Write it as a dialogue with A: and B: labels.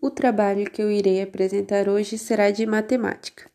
A: o trabalho que eu irei apresentar hoje será de matemática.